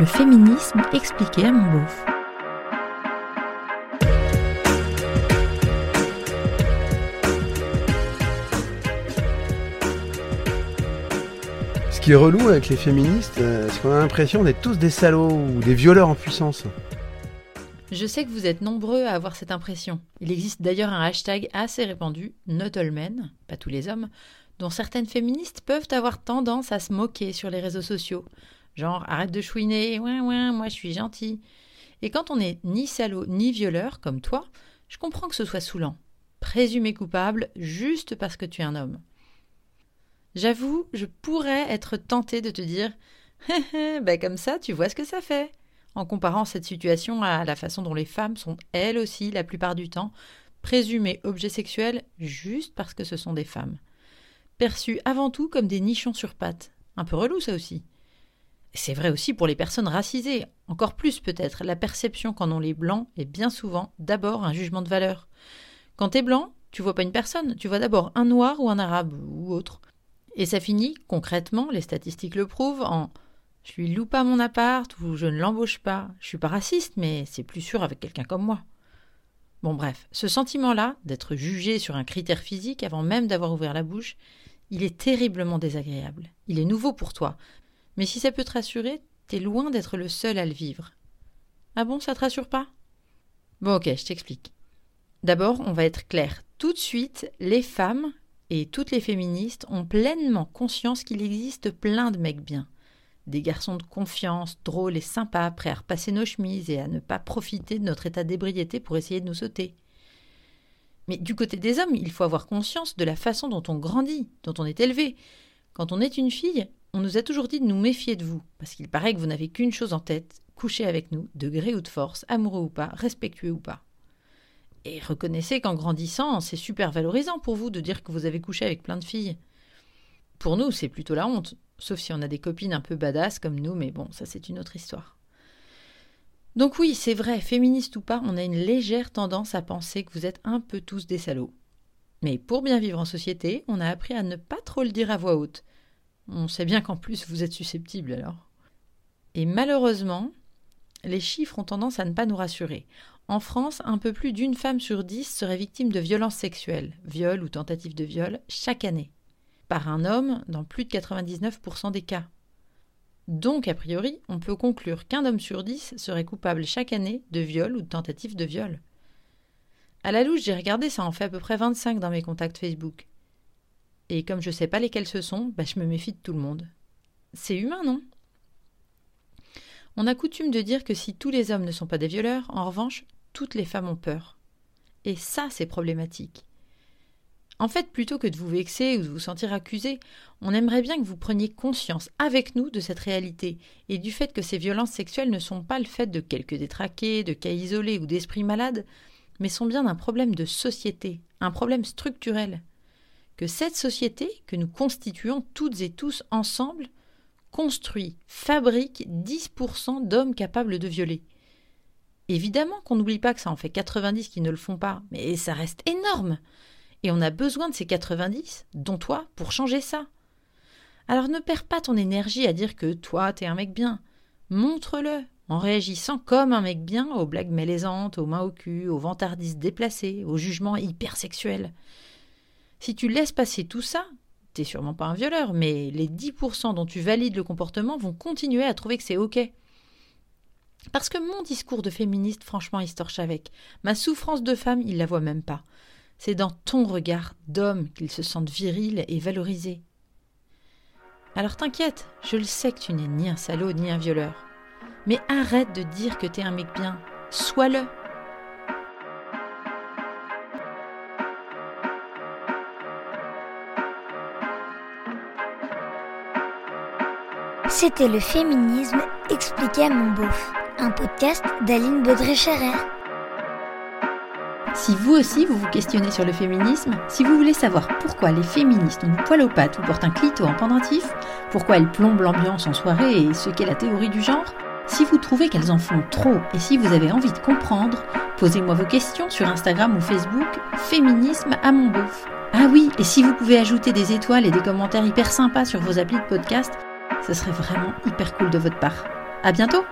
Le féminisme expliqué à mon beauf. Ce qui est relou avec les féministes, euh, c'est qu'on a l'impression d'être tous des salauds ou des violeurs en puissance. Je sais que vous êtes nombreux à avoir cette impression. Il existe d'ailleurs un hashtag assez répandu, Not All Men, pas tous les hommes, dont certaines féministes peuvent avoir tendance à se moquer sur les réseaux sociaux. Genre, arrête de chouiner, ouais, ouais, moi je suis gentil. Et quand on n'est ni salaud ni violeur, comme toi, je comprends que ce soit saoulant. Présumé coupable juste parce que tu es un homme. J'avoue, je pourrais être tentée de te dire ben comme ça, tu vois ce que ça fait. En comparant cette situation à la façon dont les femmes sont elles aussi, la plupart du temps, présumées objets sexuels juste parce que ce sont des femmes perçus avant tout comme des nichons sur pattes. Un peu relou ça aussi. C'est vrai aussi pour les personnes racisées, encore plus peut-être, la perception qu'en ont les blancs est bien souvent d'abord un jugement de valeur. Quand t'es blanc, tu vois pas une personne, tu vois d'abord un noir ou un arabe ou autre. Et ça finit, concrètement, les statistiques le prouvent, en je lui loue pas mon appart ou je ne l'embauche pas. Je suis pas raciste, mais c'est plus sûr avec quelqu'un comme moi. Bon bref, ce sentiment-là, d'être jugé sur un critère physique avant même d'avoir ouvert la bouche, il est terriblement désagréable. Il est nouveau pour toi. Mais si ça peut te rassurer, t'es loin d'être le seul à le vivre. Ah bon, ça te rassure pas? Bon, ok, je t'explique. D'abord, on va être clair. Tout de suite, les femmes et toutes les féministes ont pleinement conscience qu'il existe plein de mecs bien. Des garçons de confiance, drôles et sympas, prêts à repasser nos chemises et à ne pas profiter de notre état d'ébriété pour essayer de nous sauter. Mais du côté des hommes, il faut avoir conscience de la façon dont on grandit, dont on est élevé. Quand on est une fille, on nous a toujours dit de nous méfier de vous, parce qu'il paraît que vous n'avez qu'une chose en tête, coucher avec nous, de gré ou de force, amoureux ou pas, respectueux ou pas. Et reconnaissez qu'en grandissant, c'est super valorisant pour vous de dire que vous avez couché avec plein de filles. Pour nous, c'est plutôt la honte, sauf si on a des copines un peu badass comme nous, mais bon, ça c'est une autre histoire. Donc oui, c'est vrai, féministe ou pas, on a une légère tendance à penser que vous êtes un peu tous des salauds. Mais pour bien vivre en société, on a appris à ne pas trop le dire à voix haute. On sait bien qu'en plus vous êtes susceptible alors. Et malheureusement, les chiffres ont tendance à ne pas nous rassurer. En France, un peu plus d'une femme sur dix serait victime de violences sexuelles, viol ou tentative de viol, chaque année. Par un homme dans plus de 99% des cas. Donc, a priori, on peut conclure qu'un homme sur dix serait coupable chaque année de viol ou de tentative de viol. À la louche, j'ai regardé, ça en fait à peu près 25 dans mes contacts Facebook. Et comme je ne sais pas lesquels ce sont, bah, je me méfie de tout le monde. C'est humain, non? On a coutume de dire que si tous les hommes ne sont pas des violeurs, en revanche, toutes les femmes ont peur. Et ça, c'est problématique. En fait, plutôt que de vous vexer ou de vous sentir accusé, on aimerait bien que vous preniez conscience avec nous de cette réalité et du fait que ces violences sexuelles ne sont pas le fait de quelques détraqués, de cas isolés ou d'esprits malades, mais sont bien un problème de société, un problème structurel. Que cette société, que nous constituons toutes et tous ensemble, construit, fabrique 10% d'hommes capables de violer. Évidemment qu'on n'oublie pas que ça en fait 90 qui ne le font pas, mais ça reste énorme. Et on a besoin de ces 90, dont toi, pour changer ça. Alors ne perds pas ton énergie à dire que toi, t'es un mec bien. Montre-le, en réagissant comme un mec bien aux blagues mélaisantes, aux mains au cul, aux vantardises déplacées, aux jugements hypersexuels. Si tu laisses passer tout ça, t'es sûrement pas un violeur, mais les 10% dont tu valides le comportement vont continuer à trouver que c'est ok. Parce que mon discours de féministe, franchement, il se avec. Ma souffrance de femme, il la voit même pas. C'est dans ton regard d'homme qu'ils se sentent virils et valorisés. Alors t'inquiète, je le sais que tu n'es ni un salaud ni un violeur. Mais arrête de dire que t'es un mec bien. Sois-le. C'était le féminisme expliqué à mon beauf, un podcast d'Aline Baudré-Scherer. Si vous aussi vous vous questionnez sur le féminisme, si vous voulez savoir pourquoi les féministes ont du poil aux pattes ou portent un clito en pendentif, pourquoi elles plombent l'ambiance en soirée et ce qu'est la théorie du genre, si vous trouvez qu'elles en font trop et si vous avez envie de comprendre, posez-moi vos questions sur Instagram ou Facebook, Féminisme à mon beauf. Ah oui, et si vous pouvez ajouter des étoiles et des commentaires hyper sympas sur vos applis de podcast, ce serait vraiment hyper cool de votre part. À bientôt